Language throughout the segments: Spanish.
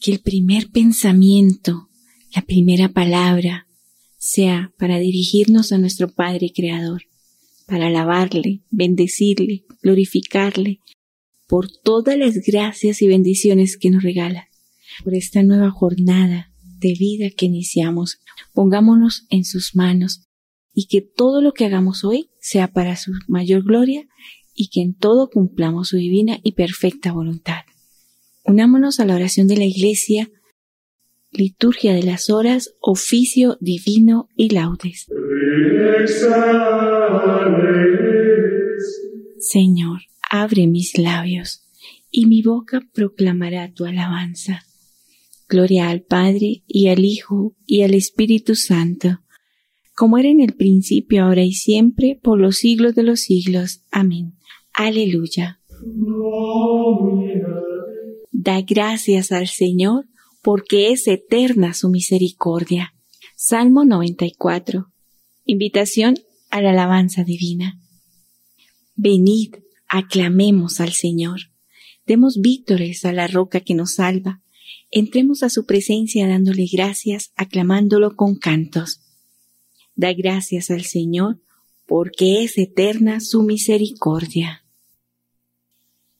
Que el primer pensamiento, la primera palabra, sea para dirigirnos a nuestro Padre Creador, para alabarle, bendecirle, glorificarle por todas las gracias y bendiciones que nos regala, por esta nueva jornada de vida que iniciamos. Pongámonos en sus manos y que todo lo que hagamos hoy sea para su mayor gloria y que en todo cumplamos su divina y perfecta voluntad. Unámonos a la oración de la Iglesia, liturgia de las horas, oficio divino y laudes. Señor, abre mis labios y mi boca proclamará tu alabanza. Gloria al Padre y al Hijo y al Espíritu Santo, como era en el principio, ahora y siempre, por los siglos de los siglos. Amén. Aleluya. Da gracias al Señor, porque es eterna su misericordia. Salmo 94. Invitación a la alabanza divina. Venid, aclamemos al Señor. Demos vítores a la roca que nos salva entremos a su presencia dándole gracias, aclamándolo con cantos. Da gracias al Señor, porque es eterna su misericordia.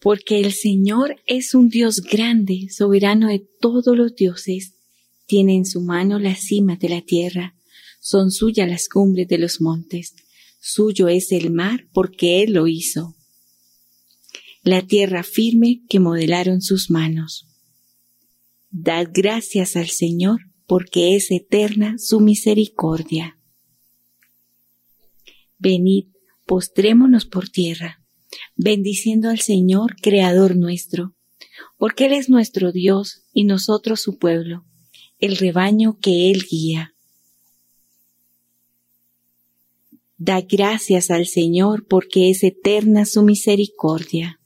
Porque el Señor es un Dios grande, soberano de todos los dioses, tiene en su mano la cima de la tierra, son suyas las cumbres de los montes, suyo es el mar porque Él lo hizo. La tierra firme que modelaron sus manos. Dad gracias al Señor, porque es eterna su misericordia. Venid, postrémonos por tierra, bendiciendo al Señor, Creador nuestro, porque Él es nuestro Dios y nosotros su pueblo, el rebaño que Él guía. Da gracias al Señor porque es eterna su misericordia.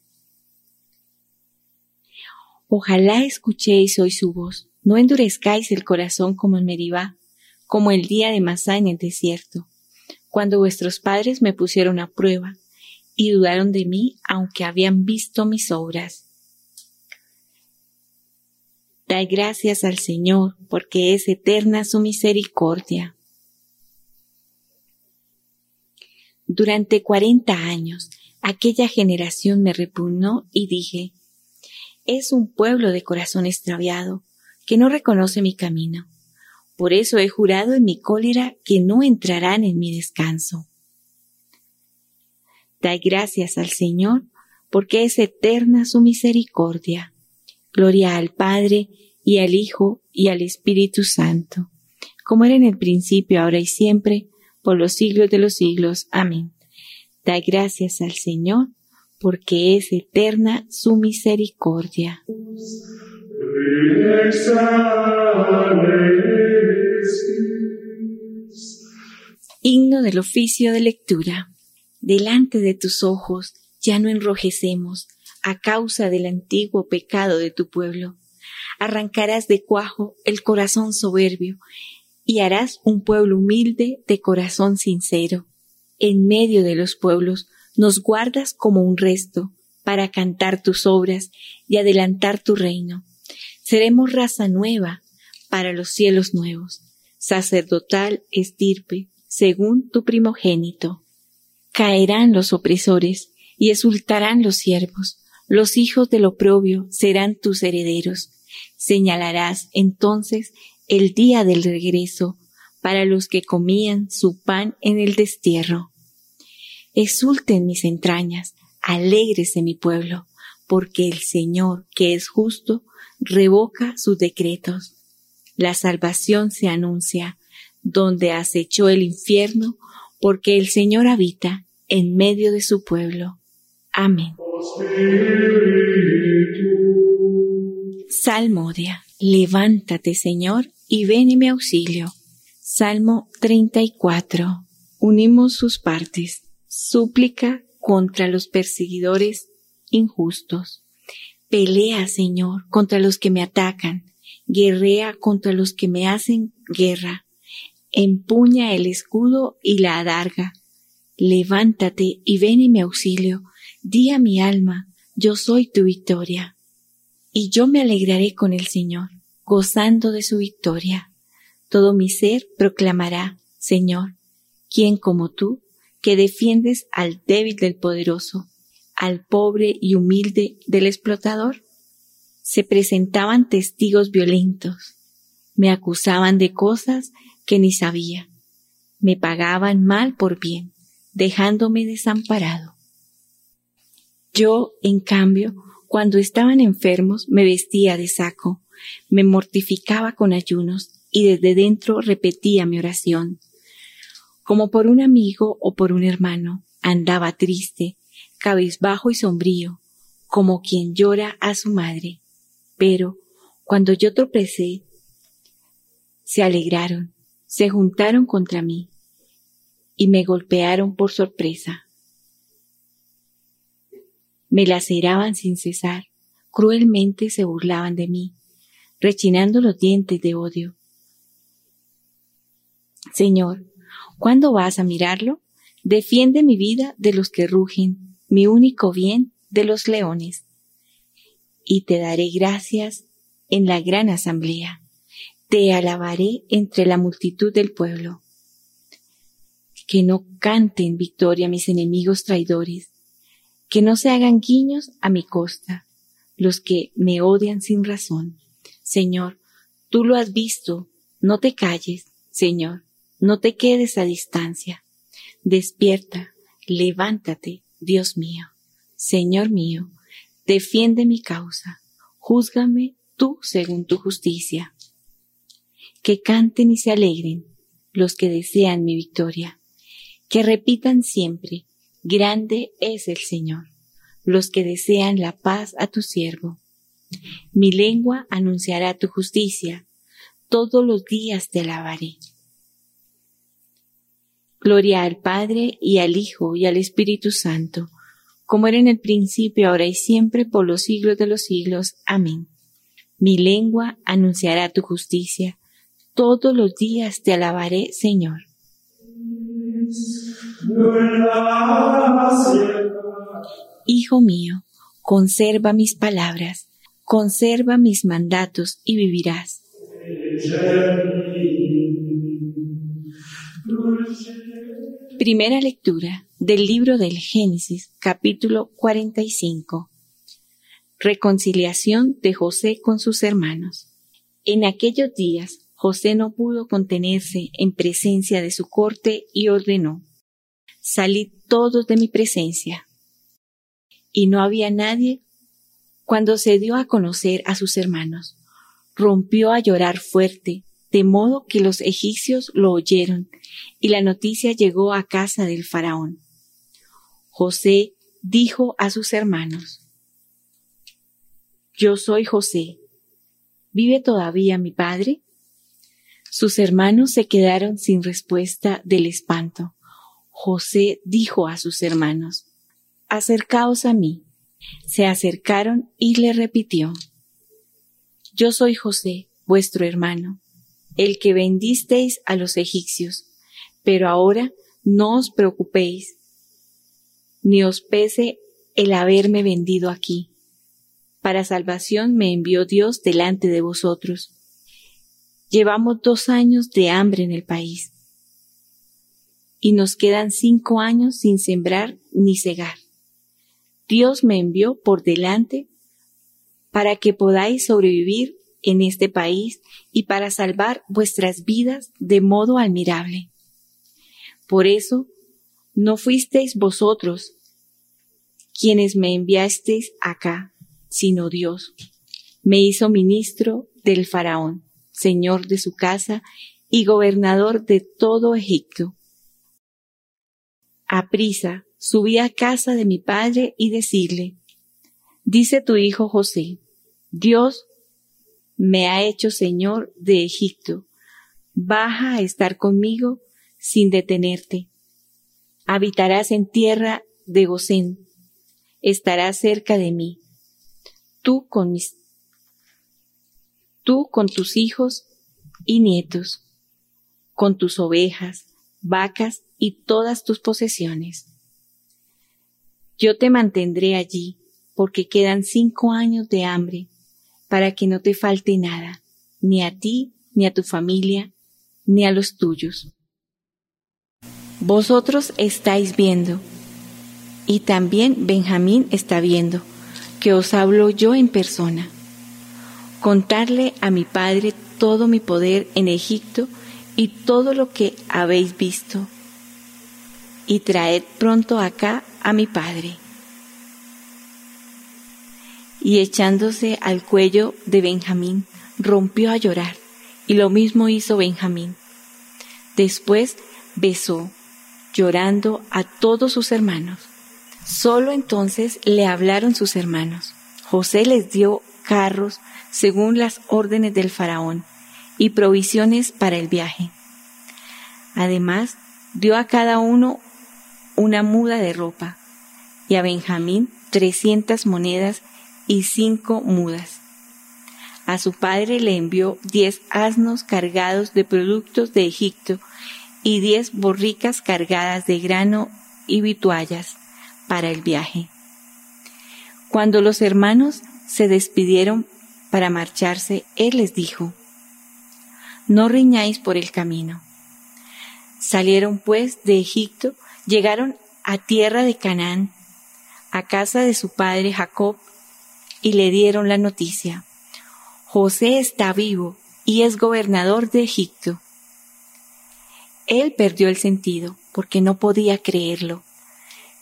Ojalá escuchéis hoy su voz, no endurezcáis el corazón como en Meribá, como el día de Masá en el desierto, cuando vuestros padres me pusieron a prueba y dudaron de mí aunque habían visto mis obras. Da gracias al Señor, porque es eterna su misericordia. Durante cuarenta años aquella generación me repugnó y dije, es un pueblo de corazón extraviado, que no reconoce mi camino. Por eso he jurado en mi cólera que no entrarán en mi descanso. Da gracias al Señor, porque es eterna su misericordia. Gloria al Padre, y al Hijo, y al Espíritu Santo, como era en el principio, ahora y siempre, por los siglos de los siglos. Amén. Da gracias al Señor, porque es eterna su misericordia. Himno del oficio de lectura. Delante de tus ojos ya no enrojecemos a causa del antiguo pecado de tu pueblo. Arrancarás de cuajo el corazón soberbio y harás un pueblo humilde de corazón sincero. En medio de los pueblos nos guardas como un resto para cantar tus obras y adelantar tu reino. Seremos raza nueva para los cielos nuevos, sacerdotal estirpe, según tu primogénito. Caerán los opresores y exultarán los siervos, los hijos del oprobio serán tus herederos. Señalarás entonces el día del regreso para los que comían su pan en el destierro. Exulten mis entrañas, alégrese mi pueblo, porque el Señor, que es justo, revoca sus decretos. La salvación se anuncia, donde acechó el infierno, porque el Señor habita en medio de su pueblo. Amén. Salmodia. Levántate, Señor, y ven en mi auxilio. Salmo 34. Unimos sus partes súplica contra los perseguidores injustos. Pelea, Señor, contra los que me atacan, guerrea contra los que me hacen guerra. Empuña el escudo y la adarga. Levántate y ven en mi auxilio, di a mi alma, yo soy tu victoria. Y yo me alegraré con el Señor, gozando de su victoria. Todo mi ser proclamará, Señor, ¿quién como tú, que defiendes al débil del poderoso, al pobre y humilde del explotador? Se presentaban testigos violentos, me acusaban de cosas que ni sabía, me pagaban mal por bien, dejándome desamparado. Yo, en cambio, cuando estaban enfermos, me vestía de saco, me mortificaba con ayunos y desde dentro repetía mi oración. Como por un amigo o por un hermano, andaba triste, cabizbajo y sombrío, como quien llora a su madre. Pero, cuando yo tropecé, se alegraron, se juntaron contra mí y me golpearon por sorpresa. Me laceraban sin cesar, cruelmente se burlaban de mí, rechinando los dientes de odio. Señor, ¿cuándo vas a mirarlo? Defiende mi vida de los que rugen, mi único bien de los leones. Y te daré gracias en la gran asamblea. Te alabaré entre la multitud del pueblo. Que no canten victoria mis enemigos traidores, que no se hagan guiños a mi costa, los que me odian sin razón. Señor, tú lo has visto, no te calles, Señor, no te quedes a distancia. Despierta, levántate, Dios mío, Señor mío, defiende mi causa, júzgame tú según tu justicia. Que canten y se alegren los que desean mi victoria, que repitan siempre, Grande es el Señor, los que desean la paz a tu siervo. Mi lengua anunciará tu justicia, todos los días te alabaré. Gloria al Padre y al Hijo y al Espíritu Santo, como era en el principio, ahora y siempre, por los siglos de los siglos. Amén. Mi lengua anunciará tu justicia, todos los días te alabaré, Señor. Hijo mío, conserva mis palabras, conserva mis mandatos y vivirás. Primera lectura del libro del Génesis, capítulo 45. Reconciliación de José con sus hermanos. En aquellos días José no pudo contenerse en presencia de su corte y ordenó, Salid todos de mi presencia. Y no había nadie cuando se dio a conocer a sus hermanos. Rompió a llorar fuerte, de modo que los egipcios lo oyeron, y la noticia llegó a casa del faraón. José dijo a sus hermanos, Yo soy José. ¿Vive todavía mi padre? Sus hermanos se quedaron sin respuesta del espanto. José dijo a sus hermanos, Acercaos a mí. Se acercaron y le repitió, Yo soy José, vuestro hermano, el que vendisteis a los egipcios, pero ahora no os preocupéis, ni os pese el haberme vendido aquí. Para salvación me envió Dios delante de vosotros Llevamos dos años de hambre en el país y nos quedan cinco años sin sembrar ni cegar. Dios me envió por delante para que podáis sobrevivir en este país y para salvar vuestras vidas de modo admirable. Por eso, no fuisteis vosotros quienes me enviasteis acá, sino Dios. Me hizo ministro del faraón señor de su casa y gobernador de todo Egipto. Aprisa, subí a casa de mi padre y decirle, dice tu hijo José, Dios me ha hecho señor de Egipto, baja a estar conmigo sin detenerte. Habitarás en tierra de Gosén, estarás cerca de mí, tú con mis tú con tus hijos y nietos, con tus ovejas, vacas y todas tus posesiones. Yo te mantendré allí, porque quedan cinco años de hambre, para que no te falte nada, ni a ti, ni a tu familia, ni a los tuyos. Vosotros estáis viendo, y también Benjamín está viendo, que os hablo yo en persona. Contarle a mi padre todo mi poder en Egipto y todo lo que habéis visto, y traed pronto acá a mi padre. Y echándose al cuello de Benjamín, rompió a llorar, y lo mismo hizo Benjamín. Después besó, llorando a todos sus hermanos. Solo entonces le hablaron sus hermanos. José les dio carros según las órdenes del faraón y provisiones para el viaje. Además, dio a cada uno una muda de ropa y a Benjamín trescientas monedas y cinco mudas. A su padre le envió diez asnos cargados de productos de Egipto y diez borricas cargadas de grano y vituallas para el viaje. Cuando los hermanos se despidieron para marcharse, él les dijo, No riñáis por el camino. Salieron pues de Egipto, llegaron a tierra de Canaán, a casa de su padre Jacob, y le dieron la noticia. José está vivo y es gobernador de Egipto. Él perdió el sentido porque no podía creerlo.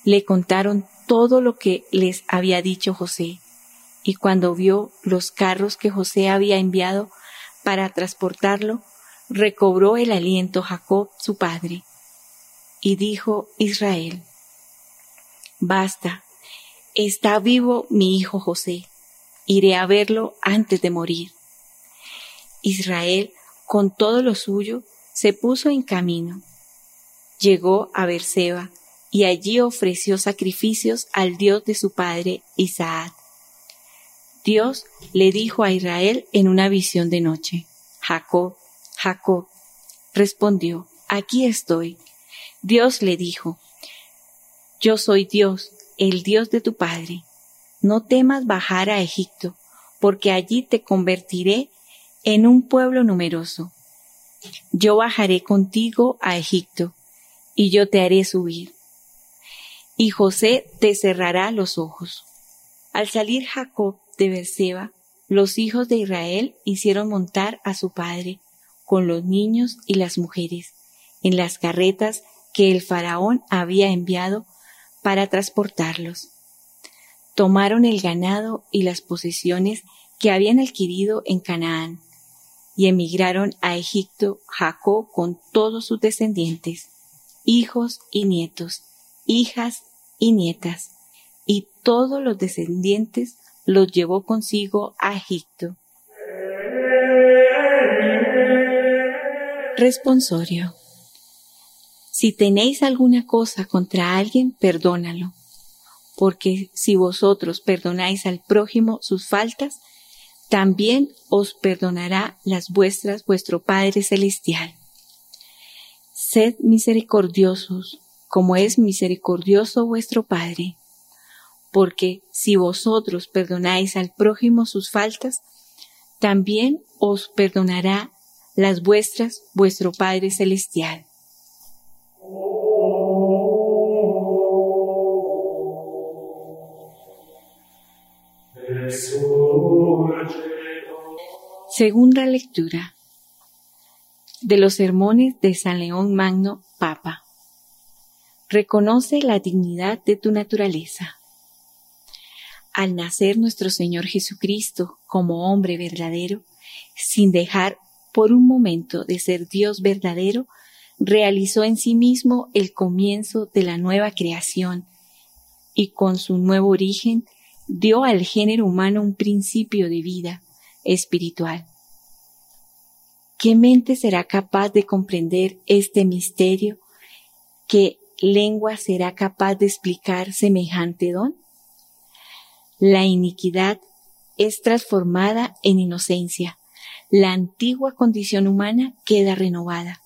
Le contaron todo lo que les había dicho José, y cuando vio los carros que José había enviado para transportarlo, recobró el aliento Jacob su padre. Y dijo Israel, Basta, está vivo mi hijo José, iré a verlo antes de morir. Israel, con todo lo suyo, se puso en camino. Llegó a Berseba y allí ofreció sacrificios al Dios de su padre Isaac. Dios le dijo a Israel en una visión de noche, Jacob, Jacob. Respondió, aquí estoy. Dios le dijo, yo soy Dios, el Dios de tu padre. No temas bajar a Egipto, porque allí te convertiré en un pueblo numeroso. Yo bajaré contigo a Egipto, y yo te haré subir. Y José te cerrará los ojos. Al salir Jacob de Berseba, los hijos de Israel hicieron montar a su padre con los niños y las mujeres en las carretas que el faraón había enviado para transportarlos. Tomaron el ganado y las posesiones que habían adquirido en Canaán y emigraron a Egipto Jacob con todos sus descendientes, hijos y nietos, hijas y nietas, y todos los descendientes los llevó consigo a Egipto. Responsorio. Si tenéis alguna cosa contra alguien, perdónalo, porque si vosotros perdonáis al prójimo sus faltas, también os perdonará las vuestras vuestro Padre Celestial. Sed misericordiosos, como es misericordioso vuestro Padre porque si vosotros perdonáis al prójimo sus faltas, también os perdonará las vuestras vuestro Padre Celestial. Segunda lectura de los sermones de San León Magno, Papa. Reconoce la dignidad de tu naturaleza al nacer nuestro Señor Jesucristo como hombre verdadero, sin dejar por un momento de ser Dios verdadero, realizó en sí mismo el comienzo de la nueva creación y con su nuevo origen dio al género humano un principio de vida espiritual. ¿Qué mente será capaz de comprender este misterio? ¿Qué lengua será capaz de explicar semejante don? La iniquidad es transformada en inocencia. La antigua condición humana queda renovada.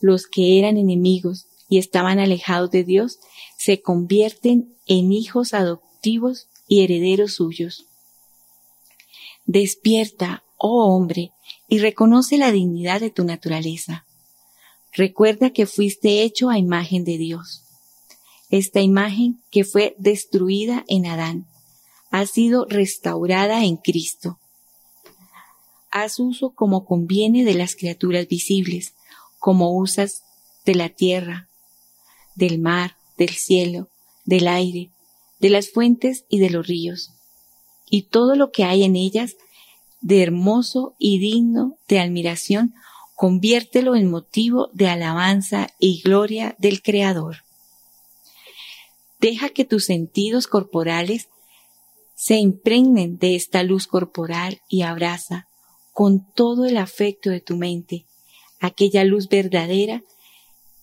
Los que eran enemigos y estaban alejados de Dios se convierten en hijos adoptivos y herederos suyos. Despierta, oh hombre, y reconoce la dignidad de tu naturaleza. Recuerda que fuiste hecho a imagen de Dios. Esta imagen que fue destruida en Adán ha sido restaurada en Cristo. Haz uso como conviene de las criaturas visibles, como usas de la tierra, del mar, del cielo, del aire, de las fuentes y de los ríos, y todo lo que hay en ellas de hermoso y digno de admiración, conviértelo en motivo de alabanza y gloria del Creador. Deja que tus sentidos corporales se impregnen de esta luz corporal y abraza con todo el afecto de tu mente aquella luz verdadera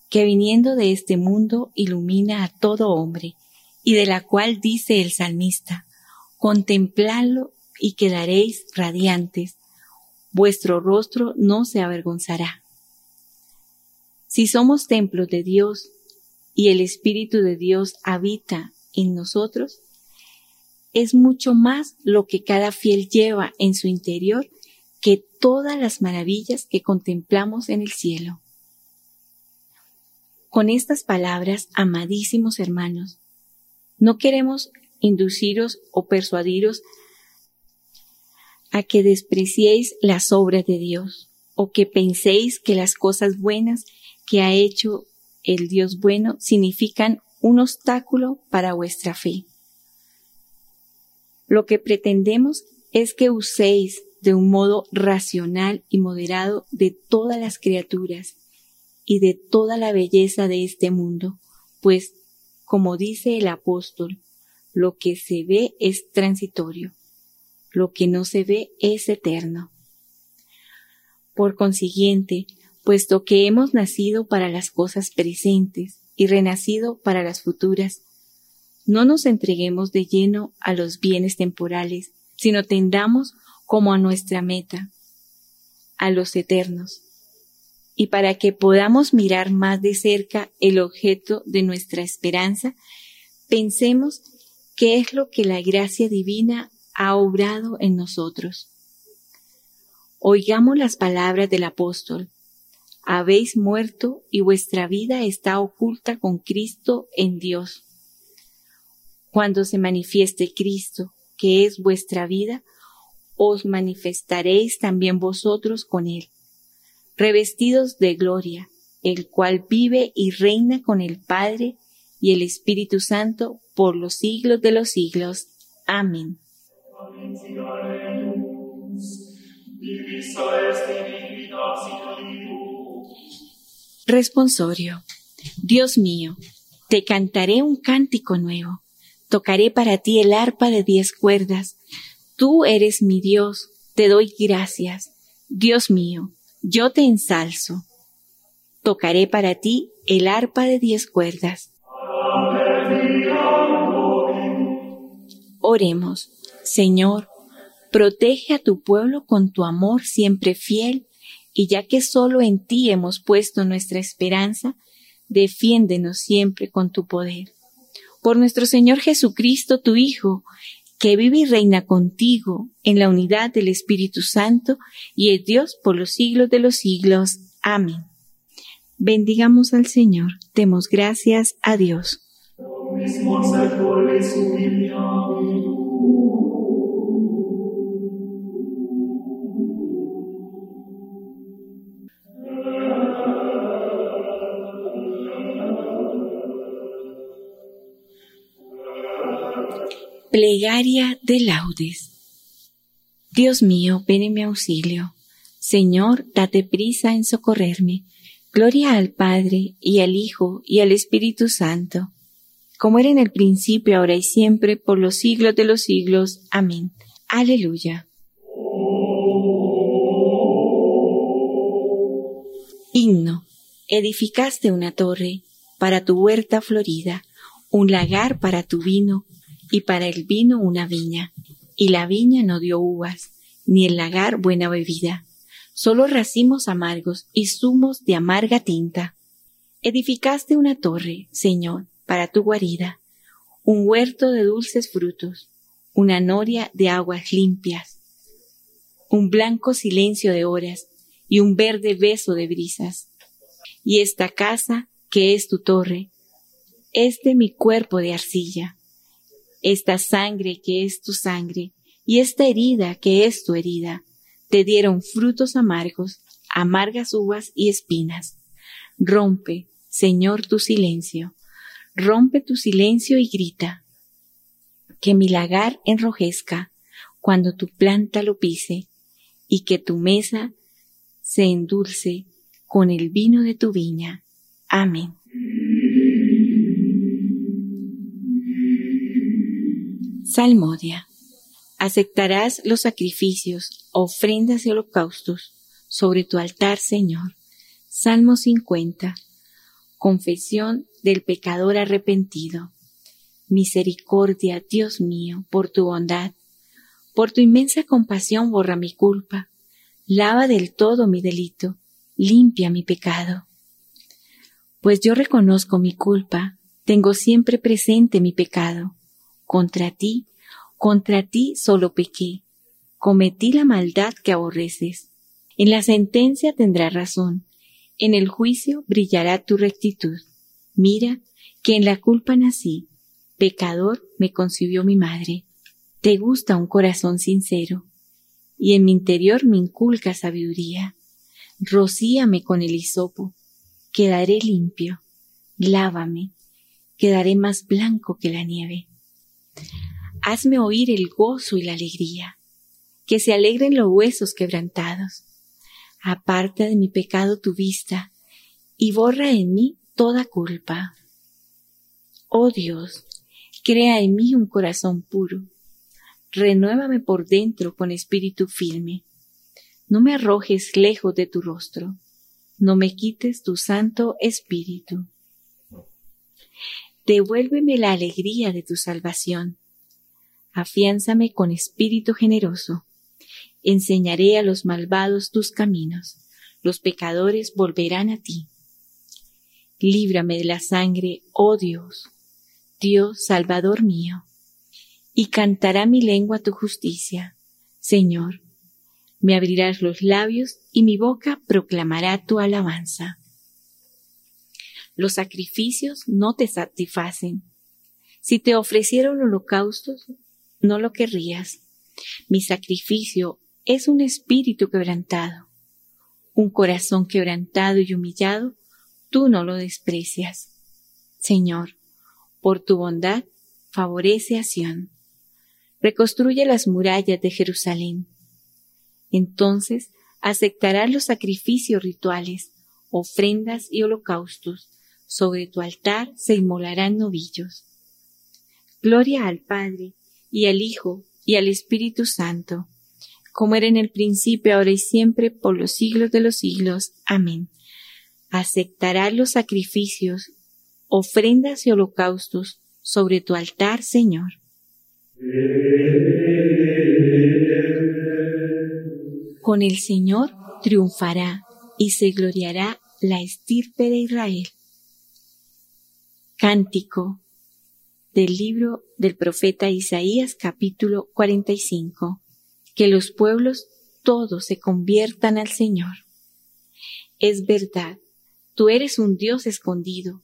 que viniendo de este mundo ilumina a todo hombre y de la cual dice el salmista, contempladlo y quedaréis radiantes, vuestro rostro no se avergonzará. Si somos templos de Dios y el Espíritu de Dios habita en nosotros, es mucho más lo que cada fiel lleva en su interior que todas las maravillas que contemplamos en el cielo. Con estas palabras, amadísimos hermanos, no queremos induciros o persuadiros a que despreciéis las obras de Dios o que penséis que las cosas buenas que ha hecho el Dios bueno significan un obstáculo para vuestra fe. Lo que pretendemos es que uséis de un modo racional y moderado de todas las criaturas y de toda la belleza de este mundo, pues, como dice el apóstol, lo que se ve es transitorio, lo que no se ve es eterno. Por consiguiente, puesto que hemos nacido para las cosas presentes y renacido para las futuras, no nos entreguemos de lleno a los bienes temporales, sino tendamos como a nuestra meta, a los eternos, y para que podamos mirar más de cerca el objeto de nuestra esperanza, pensemos qué es lo que la gracia divina ha obrado en nosotros. Oigamos las palabras del apóstol. Habéis muerto y vuestra vida está oculta con Cristo en Dios. Cuando se manifieste Cristo, que es vuestra vida, os manifestaréis también vosotros con Él revestidos de gloria, el cual vive y reina con el Padre y el Espíritu Santo por los siglos de los siglos. Amén. Responsorio. Dios mío, te cantaré un cántico nuevo, tocaré para ti el arpa de diez cuerdas. Tú eres mi Dios, te doy gracias. Dios mío, yo te ensalzo. Tocaré para ti el arpa de diez cuerdas. Oremos, Señor, protege a tu pueblo con tu amor siempre fiel, y ya que solo en ti hemos puesto nuestra esperanza, defiéndenos siempre con tu poder. Por nuestro Señor Jesucristo, tu Hijo, que vive y reina contigo en la unidad del Espíritu Santo y es Dios por los siglos de los siglos. Amén. Bendigamos al Señor, demos gracias a Dios. Plegaria de laudes. Dios mío, ven en mi auxilio. Señor, date prisa en socorrerme. Gloria al Padre, y al Hijo, y al Espíritu Santo, como era en el principio, ahora y siempre, por los siglos de los siglos. Amén. Aleluya. Himno. Edificaste una torre para tu huerta florida, un lagar para tu vino, y para el vino una viña, y la viña no dio uvas, ni el lagar buena bebida, solo racimos amargos y zumos de amarga tinta. Edificaste una torre, Señor, para tu guarida, un huerto de dulces frutos, una noria de aguas limpias, un blanco silencio de horas y un verde beso de brisas. Y esta casa, que es tu torre, es de mi cuerpo de arcilla. Esta sangre que es tu sangre, y esta herida que es tu herida, te dieron frutos amargos, amargas uvas y espinas. Rompe, Señor, tu silencio. Rompe tu silencio y grita. Que mi lagar enrojezca cuando tu planta lo pise y que tu mesa se endulce con el vino de tu viña. Amén. Salmodia. Aceptarás los sacrificios, ofrendas y holocaustos sobre tu altar, Señor. Salmo 50. Confesión del pecador arrepentido. Misericordia, Dios mío, por tu bondad. Por tu inmensa compasión borra mi culpa. Lava del todo mi delito. Limpia mi pecado. Pues yo reconozco mi culpa. Tengo siempre presente mi pecado. Contra ti, contra ti solo pequé. Cometí la maldad que aborreces. En la sentencia tendrás razón. En el juicio brillará tu rectitud. Mira que en la culpa nací. Pecador me concibió mi madre. Te gusta un corazón sincero. Y en mi interior me inculca sabiduría. Rocíame con el hisopo. Quedaré limpio. Lávame. Quedaré más blanco que la nieve hazme oír el gozo y la alegría, que se alegren los huesos quebrantados. Aparta de mi pecado tu vista y borra en mí toda culpa. Oh Dios, crea en mí un corazón puro. Renuévame por dentro con espíritu firme. No me arrojes lejos de tu rostro. No me quites tu santo espíritu. Devuélveme la alegría de tu salvación afiánzame con espíritu generoso. Enseñaré a los malvados tus caminos, los pecadores volverán a ti. Líbrame de la sangre, oh Dios, Dios Salvador mío, y cantará mi lengua tu justicia. Señor, me abrirás los labios y mi boca proclamará tu alabanza. Los sacrificios no te satisfacen. Si te ofrecieron holocaustos, no lo querrías. Mi sacrificio es un espíritu quebrantado. Un corazón quebrantado y humillado, tú no lo desprecias. Señor, por tu bondad, favorece a Sión. Reconstruye las murallas de Jerusalén. Entonces aceptarás los sacrificios rituales, ofrendas y holocaustos. Sobre tu altar se inmolarán novillos. Gloria al Padre, y al Hijo, y al Espíritu Santo, como era en el principio, ahora y siempre, por los siglos de los siglos. Amén. Aceptará los sacrificios, ofrendas y holocaustos sobre tu altar, Señor. Con el Señor triunfará y se gloriará la estirpe de Israel. Cántico del libro del profeta Isaías capítulo 45. Que los pueblos todos se conviertan al Señor. Es verdad, tú eres un Dios escondido,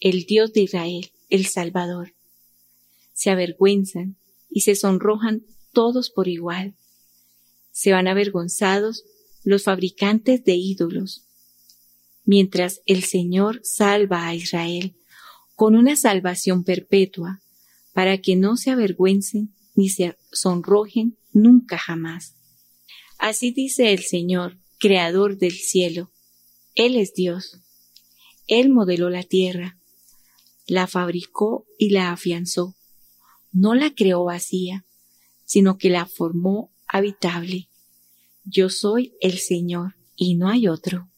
el Dios de Israel, el Salvador. Se avergüenzan y se sonrojan todos por igual. Se van avergonzados los fabricantes de ídolos, mientras el Señor salva a Israel con una salvación perpetua, para que no se avergüencen ni se sonrojen nunca jamás. Así dice el Señor, Creador del cielo. Él es Dios. Él modeló la tierra, la fabricó y la afianzó. No la creó vacía, sino que la formó habitable. Yo soy el Señor y no hay otro.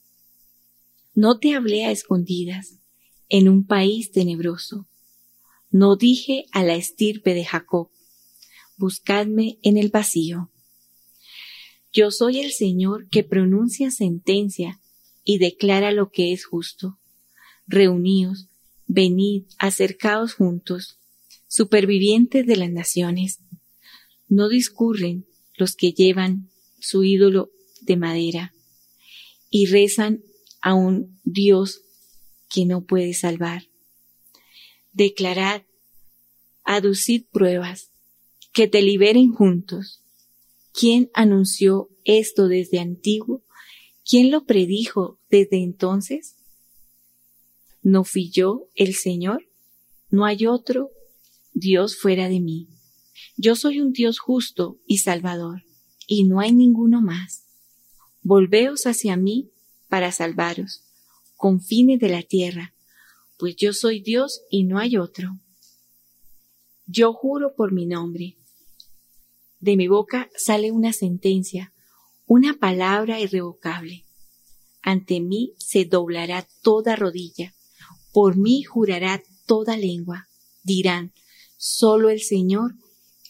No te hablé a escondidas, en un país tenebroso. No dije a la estirpe de Jacob, buscadme en el vacío. Yo soy el Señor que pronuncia sentencia y declara lo que es justo. Reuníos, Venid, acercaos juntos, supervivientes de las naciones. No discurren los que llevan su ídolo de madera y rezan a un Dios que no puede salvar. Declarad, aducid pruebas, que te liberen juntos. ¿Quién anunció esto desde antiguo? ¿Quién lo predijo desde entonces? ¿No fui yo el Señor? No hay otro Dios fuera de mí. Yo soy un Dios justo y salvador, y no hay ninguno más. Volveos hacia mí para salvaros, confines de la tierra, pues yo soy Dios y no hay otro. Yo juro por mi nombre. De mi boca sale una sentencia, una palabra irrevocable. Ante mí se doblará toda rodilla, por mí jurará toda lengua. Dirán, solo el Señor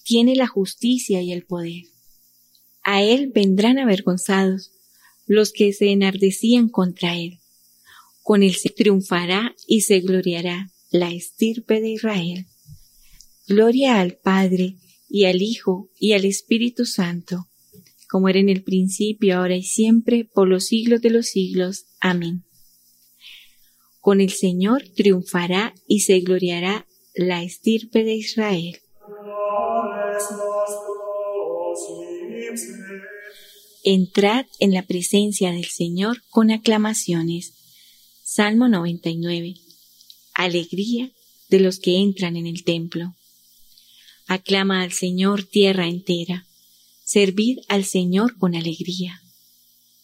tiene la justicia y el poder. A Él vendrán avergonzados los que se enardecían contra Él. Con Él se triunfará y se gloriará la estirpe de Israel. Gloria al Padre y al Hijo y al Espíritu Santo, como era en el principio, ahora y siempre, por los siglos de los siglos. Amén. Con el Señor triunfará y se gloriará la estirpe de Israel. Entrad en la presencia del Señor con aclamaciones. Salmo 99. Alegría de los que entran en el templo. Aclama al Señor tierra entera. Servid al Señor con alegría.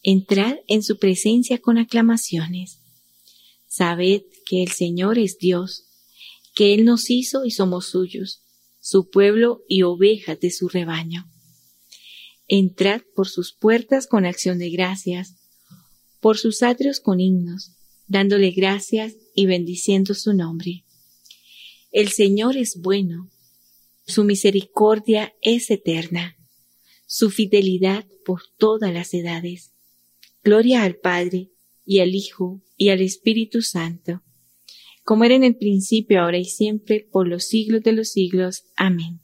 Entrad en su presencia con aclamaciones. Sabed que el Señor es Dios, que Él nos hizo y somos suyos, su pueblo y ovejas de su rebaño. Entrad por sus puertas con acción de gracias, por sus atrios con himnos, dándole gracias y bendiciendo su nombre. El Señor es bueno, su misericordia es eterna, su fidelidad por todas las edades. Gloria al Padre, y al Hijo, y al Espíritu Santo, como era en el principio, ahora y siempre, por los siglos de los siglos. Amén.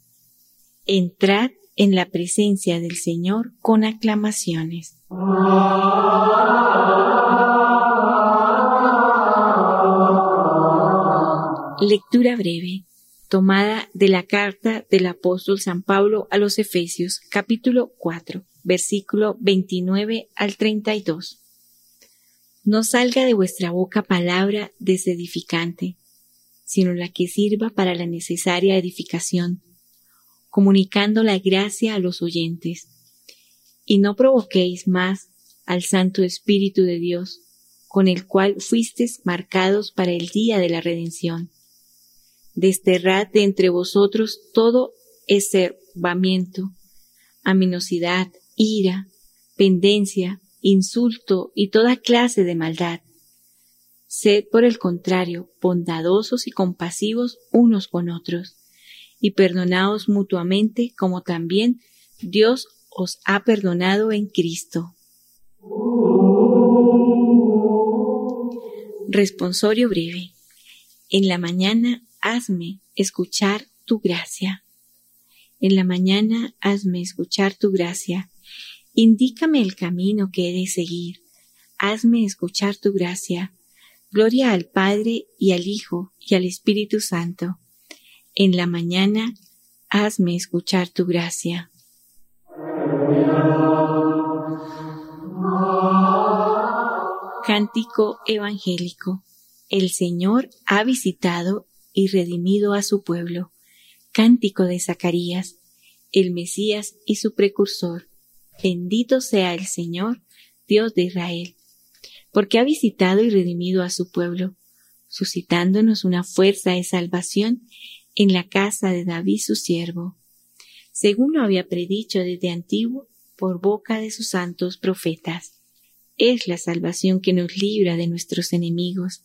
Entrad en la presencia del Señor con aclamaciones. Lectura breve, tomada de la carta del apóstol San Pablo a los Efesios, capítulo 4, versículo 29 al 32. No salga de vuestra boca palabra desedificante, sino la que sirva para la necesaria edificación, comunicando la gracia a los oyentes. Y no provoquéis más al Santo Espíritu de Dios, con el cual fuisteis marcados para el día de la redención. Desterrad de entre vosotros todo eservamiento, aminosidad, ira, pendencia, insulto y toda clase de maldad. Sed, por el contrario, bondadosos y compasivos unos con otros, y perdonaos mutuamente como también Dios os ha perdonado en Cristo. Responsorio breve. En la mañana hazme escuchar tu gracia. En la mañana hazme escuchar tu gracia Indícame el camino que he de seguir. Hazme escuchar tu gracia. Gloria al Padre y al Hijo y al Espíritu Santo. En la mañana, hazme escuchar tu gracia. Cántico Evangélico. El Señor ha visitado y redimido a su pueblo. Cántico de Zacarías, el Mesías y su precursor. Bendito sea el Señor, Dios de Israel, porque ha visitado y redimido a su pueblo, suscitándonos una fuerza de salvación en la casa de David su siervo, según lo había predicho desde antiguo por boca de sus santos profetas. Es la salvación que nos libra de nuestros enemigos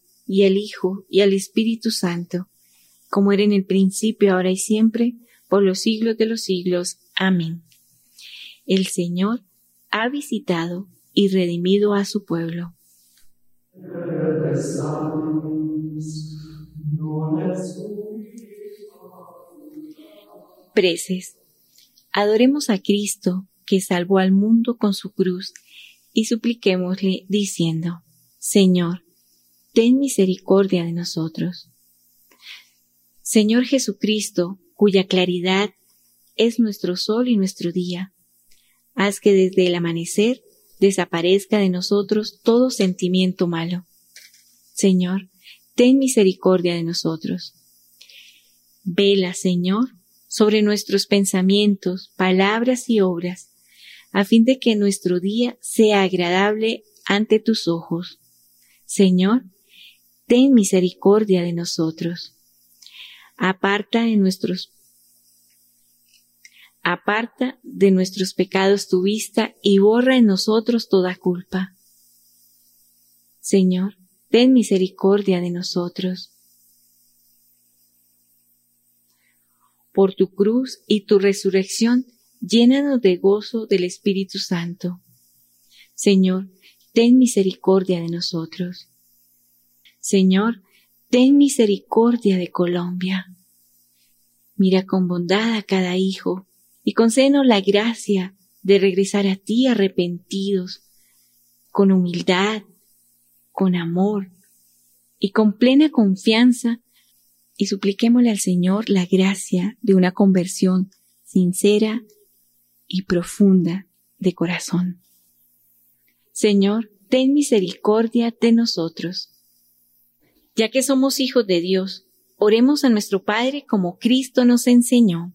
y al Hijo, y al Espíritu Santo, como era en el principio, ahora y siempre, por los siglos de los siglos. Amén. El Señor ha visitado y redimido a su pueblo. Preces. Adoremos a Cristo, que salvó al mundo con su cruz, y supliquémosle diciendo, Señor, ten misericordia de nosotros. Señor Jesucristo, cuya claridad es nuestro sol y nuestro día, haz que desde el amanecer desaparezca de nosotros todo sentimiento malo. Señor, ten misericordia de nosotros. Vela, Señor, sobre nuestros pensamientos, palabras y obras, a fin de que nuestro día sea agradable ante tus ojos. Señor, ten misericordia de nosotros. Aparta de nuestros aparta de nuestros pecados tu vista y borra en nosotros toda culpa. Señor, ten misericordia de nosotros. Por tu cruz y tu resurrección, llénanos de gozo del Espíritu Santo. Señor, ten misericordia de nosotros. Señor, ten misericordia de Colombia. Mira con bondad a cada hijo y concédenos la gracia de regresar a ti arrepentidos, con humildad, con amor y con plena confianza, y supliquémosle al Señor la gracia de una conversión sincera y profunda de corazón. Señor, ten misericordia de nosotros ya que somos hijos de Dios, oremos a nuestro Padre como Cristo nos enseñó.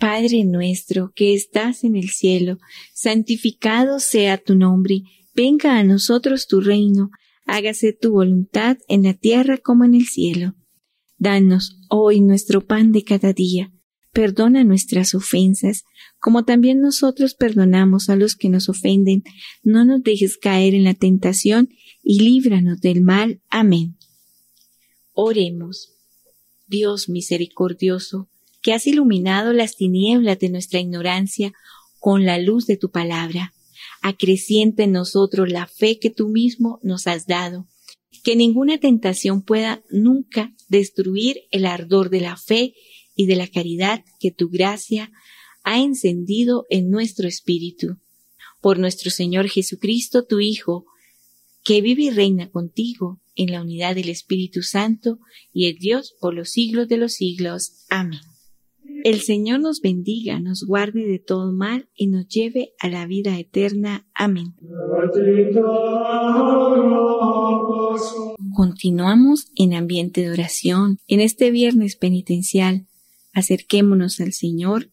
Padre nuestro que estás en el cielo, santificado sea tu nombre, venga a nosotros tu reino, hágase tu voluntad en la tierra como en el cielo. Danos hoy nuestro pan de cada día, perdona nuestras ofensas, como también nosotros perdonamos a los que nos ofenden, no nos dejes caer en la tentación, y líbranos del mal. Amén. Oremos. Dios misericordioso, que has iluminado las tinieblas de nuestra ignorancia con la luz de tu palabra, acreciente en nosotros la fe que tú mismo nos has dado, que ninguna tentación pueda nunca destruir el ardor de la fe y de la caridad que tu gracia ha encendido en nuestro espíritu. Por nuestro Señor Jesucristo, tu Hijo, que vive y reina contigo en la unidad del Espíritu Santo y el Dios por los siglos de los siglos. Amén. El Señor nos bendiga, nos guarde de todo mal y nos lleve a la vida eterna. Amén. Continuamos en ambiente de oración. En este viernes penitencial, acerquémonos al Señor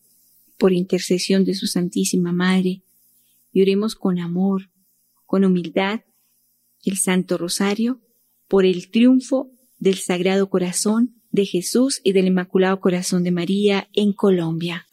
por intercesión de su Santísima Madre y oremos con amor, con humildad, el Santo Rosario por el triunfo del Sagrado Corazón de Jesús y del Inmaculado Corazón de María en Colombia.